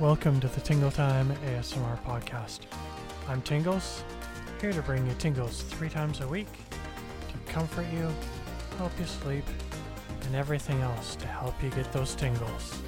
Welcome to the Tingle Time ASMR podcast. I'm Tingles, here to bring you tingles three times a week to comfort you, help you sleep, and everything else to help you get those tingles.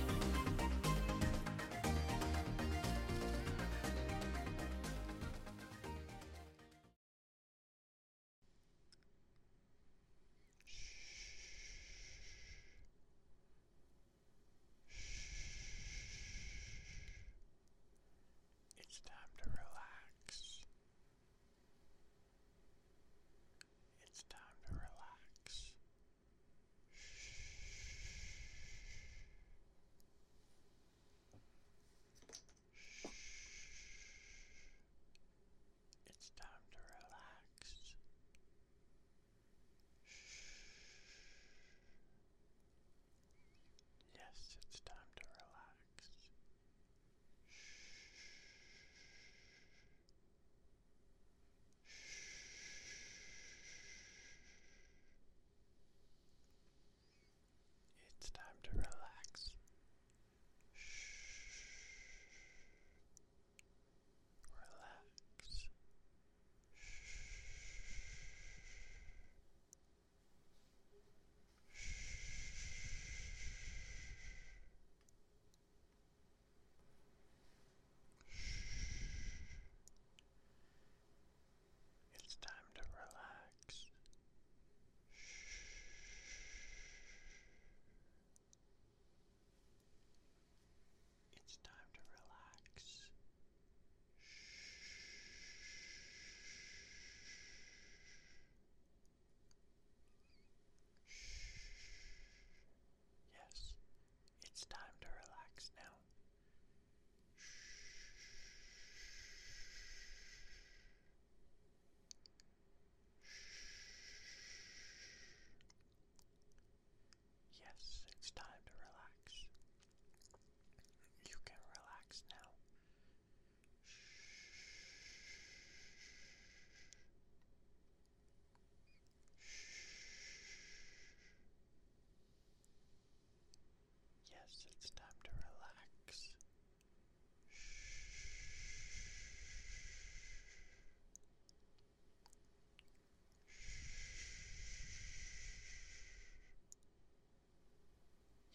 Yes, it's time to relax.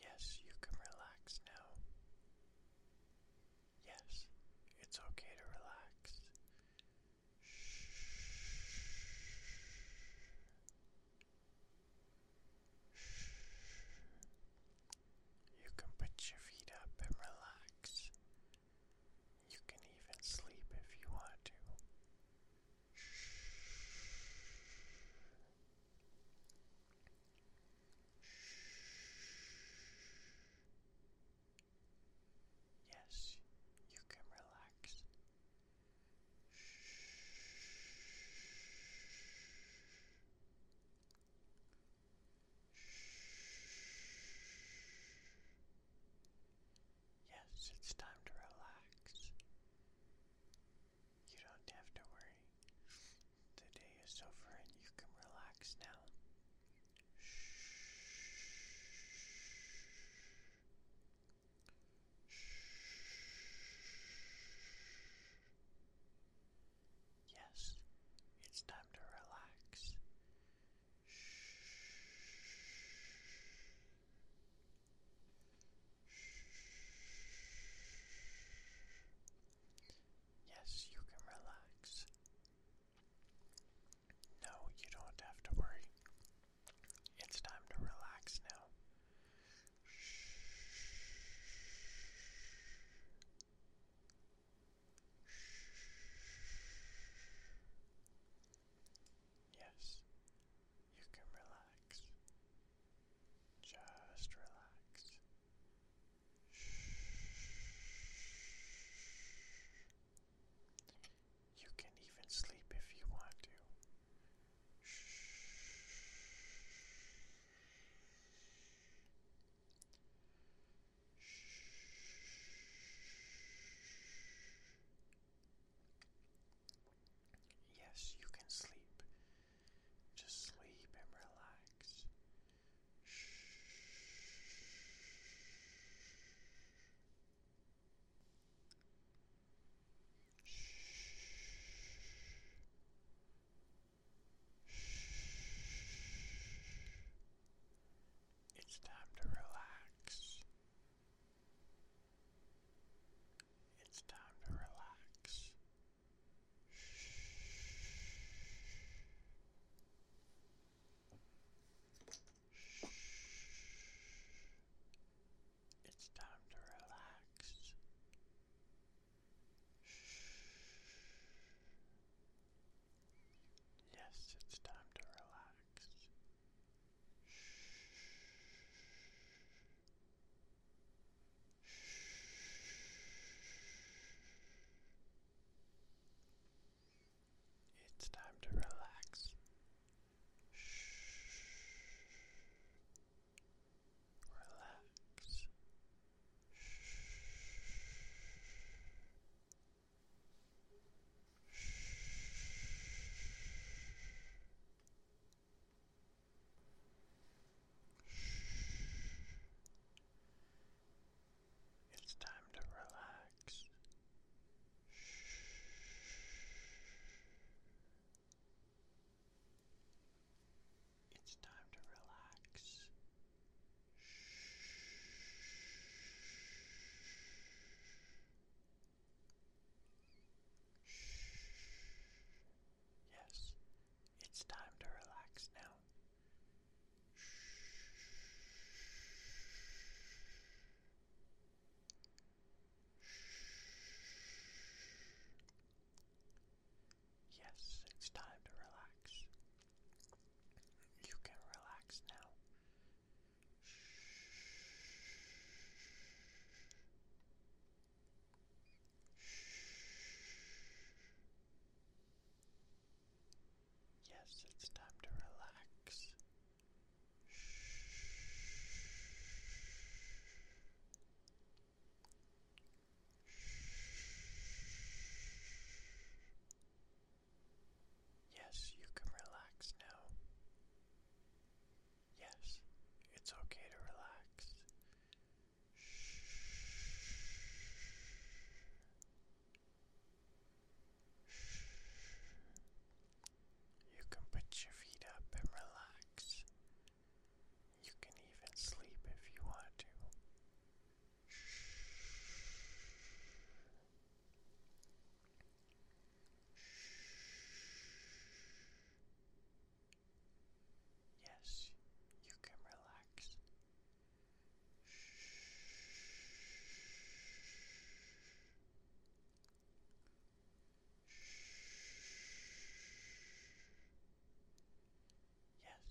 Yes, you can relax now. Yes, it's okay to relax. You can put your feet up and relax. You can even sleep if you want to. Yes, you can relax. Yes, it's time Yes, it's time.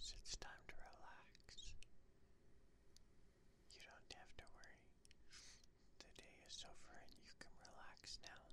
It's time to relax. You don't have to worry. The day is over and you can relax now.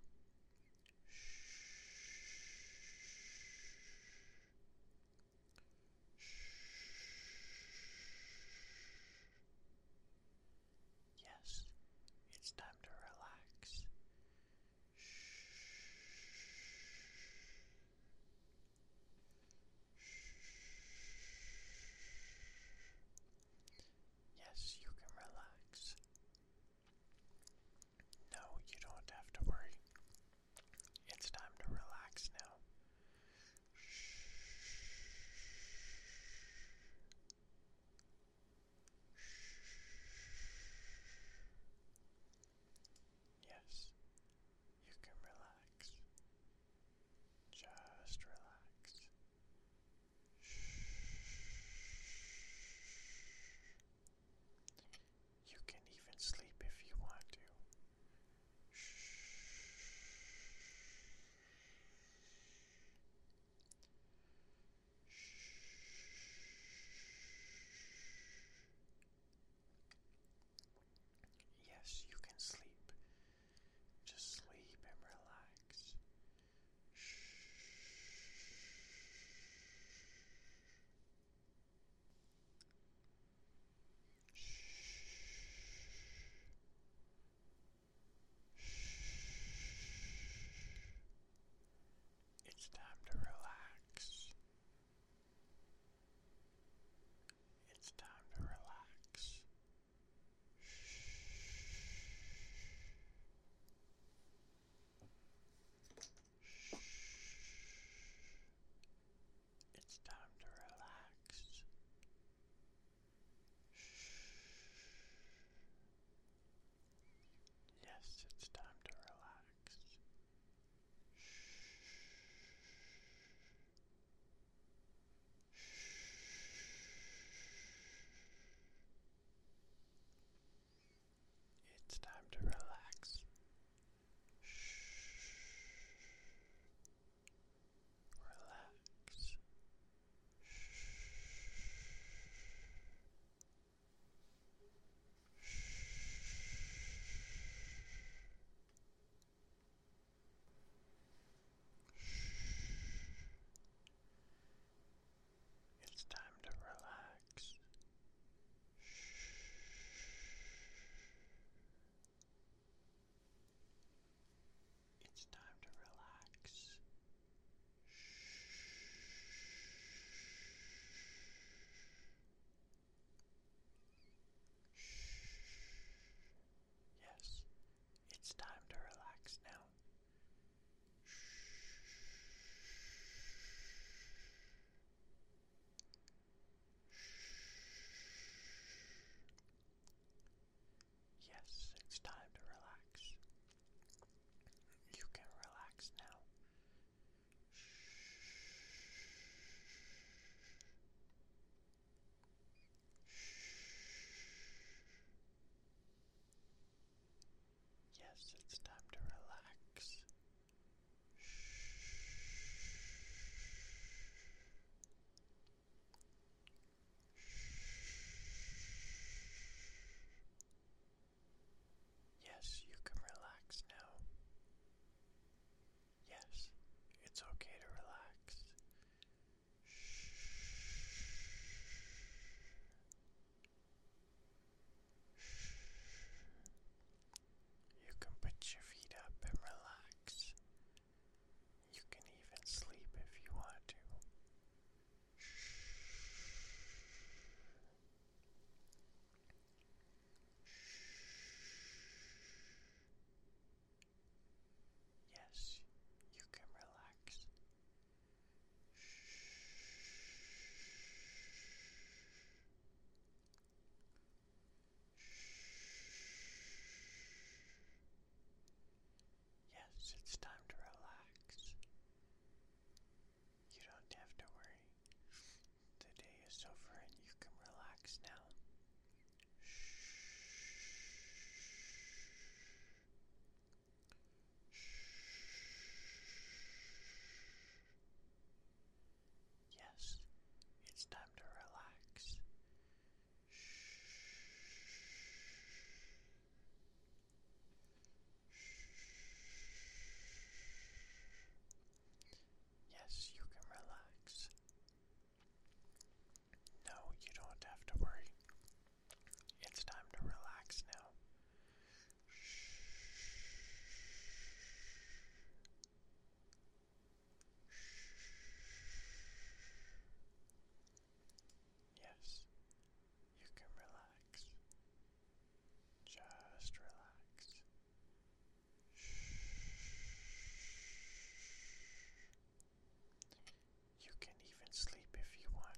Yes, it's time. It's time to relax. You don't have to worry. The day is over and you can relax now. Yes, it's time to relax. Yes, you can relax. No, you don't have to worry. It's time to relax now. Yes, you can relax. Just relax. You can even sleep if you want.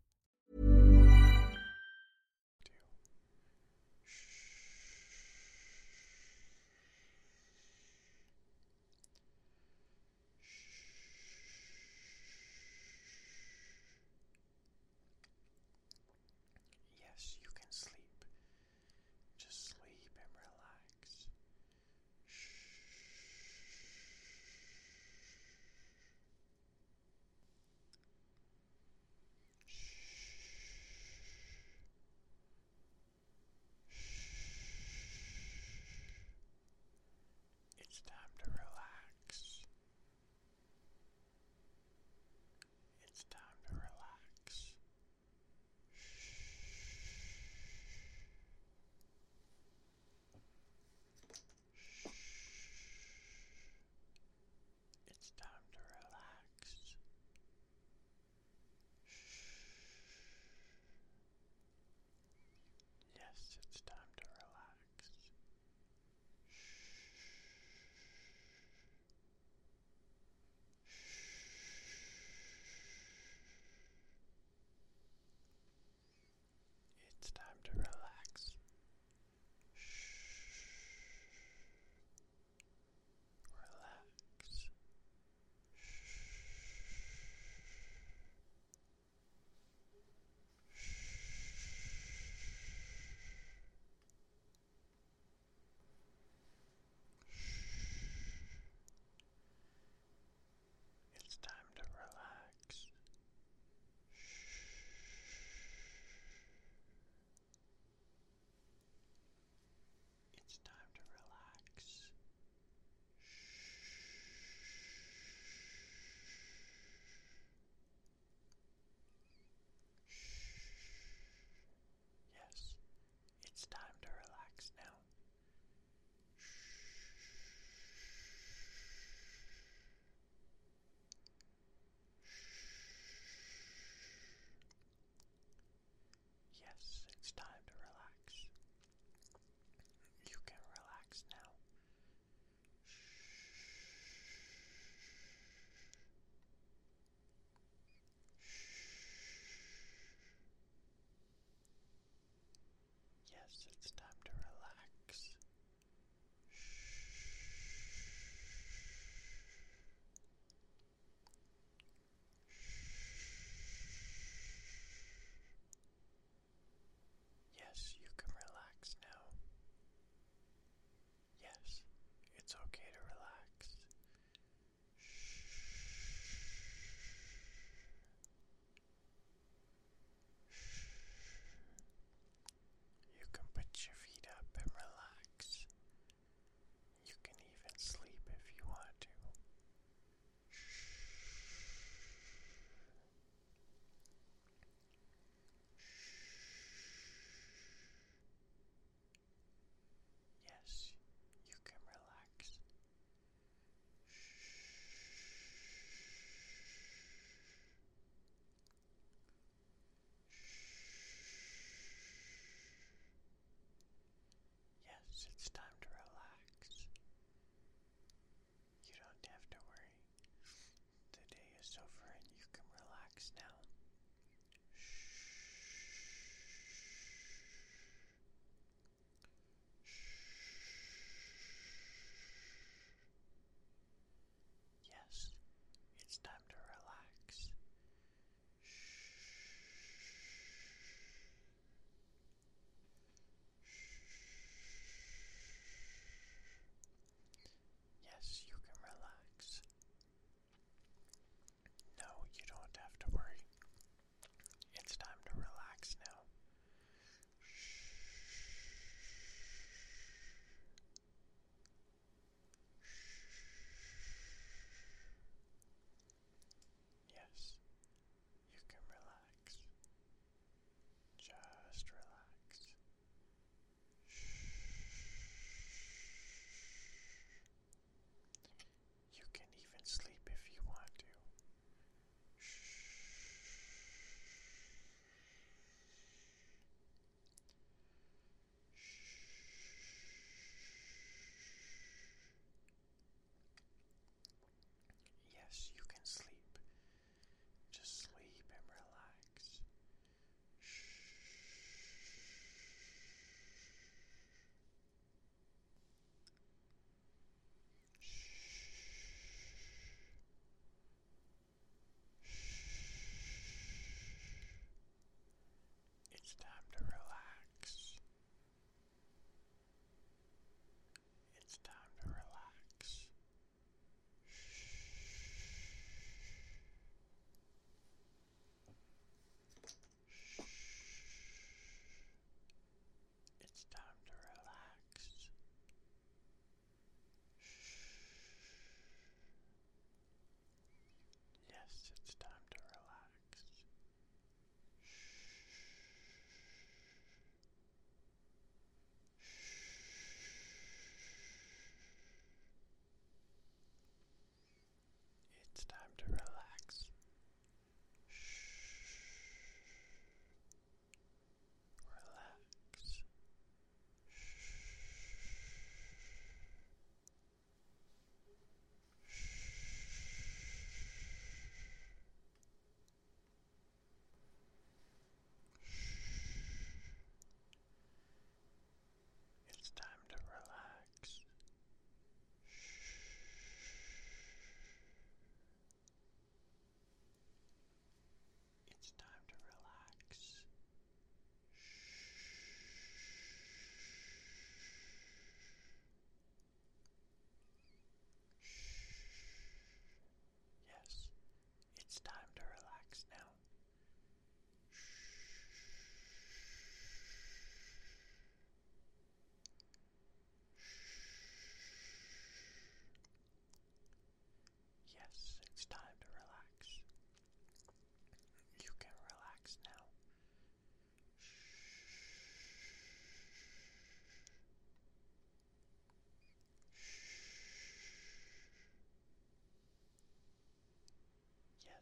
Yes, it's time to relax. Yes, you can relax now. Yes, Yes, it's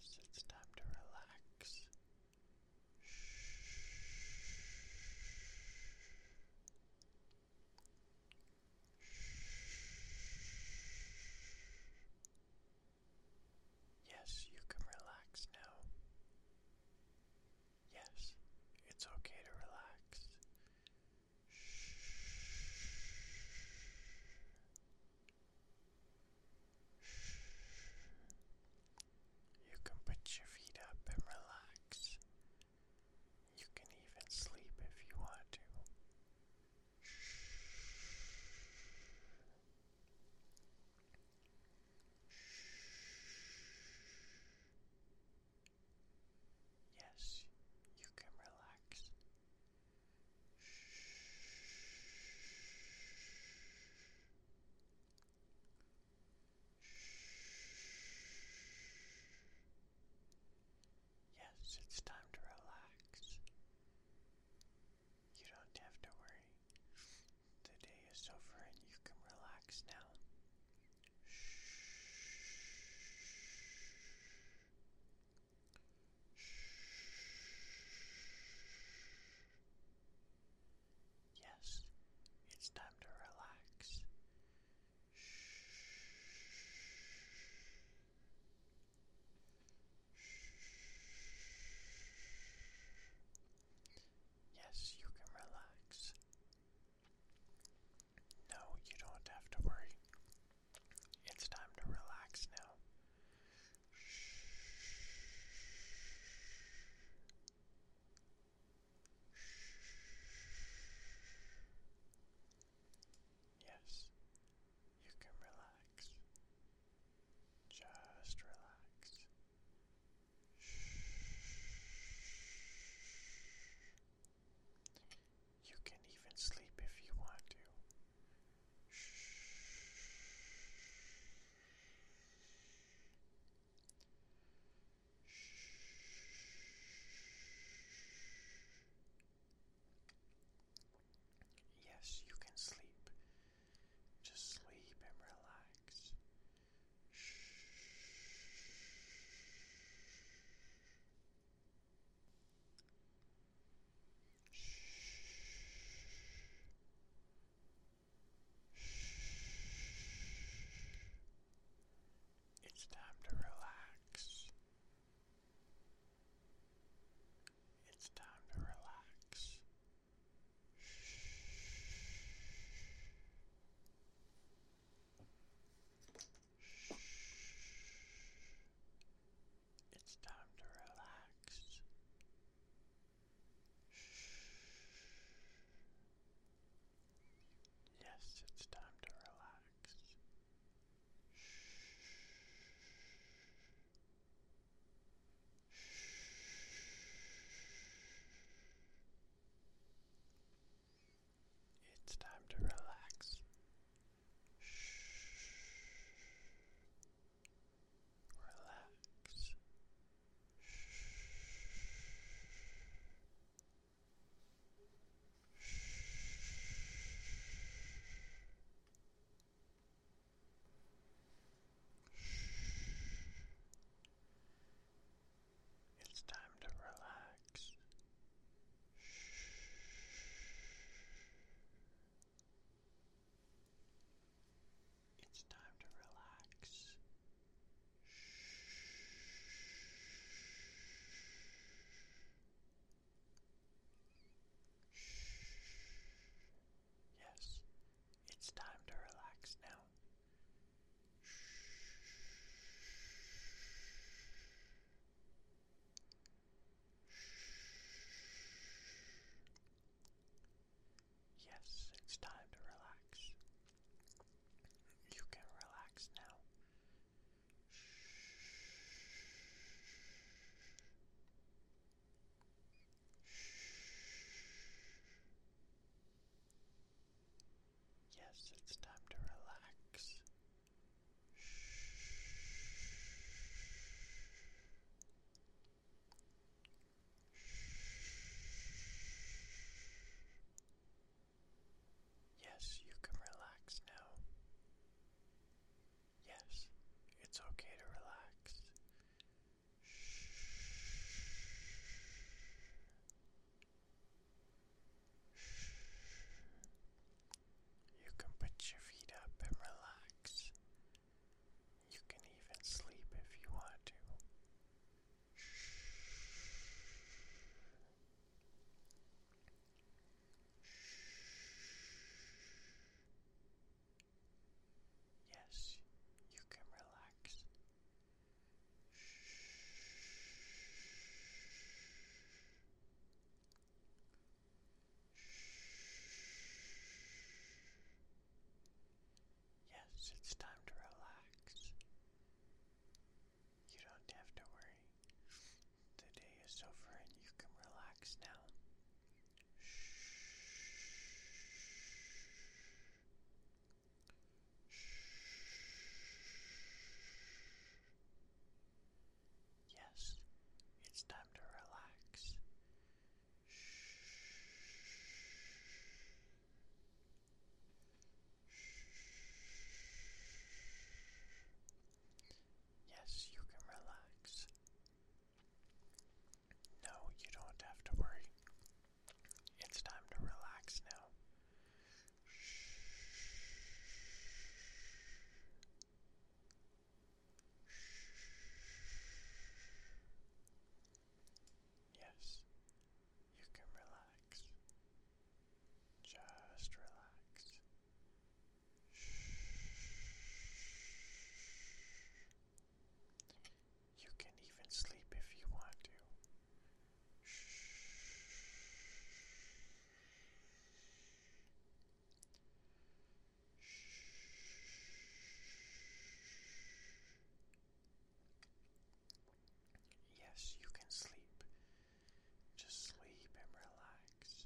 Yes, it's time to relax. Yes, you can relax now. Yes, it's okay to relax. You can put your feet up and relax. You can even sleep if you want to. Yes, you can relax. Yes, it's around. Yes, it's time to relax. Yes, you can relax now. Yes, it's okay to relax. You can put your feet up and relax. You can even sleep if you want to. Yes, you can relax. Yes, it's time to relax. You don't have to worry. The day is over and you can relax now. Yes, it's time to relax. Yes, you can relax. No, you don't have to worry. It's time to relax now. Yes, you can relax. Just relax. You can even sleep if you want to. Yes, you can sleep. Just sleep and relax.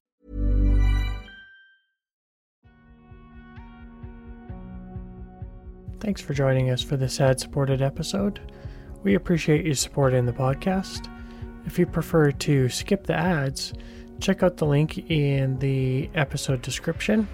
Thanks for joining us for this ad supported episode. We appreciate you supporting the podcast. If you prefer to skip the ads, check out the link in the episode description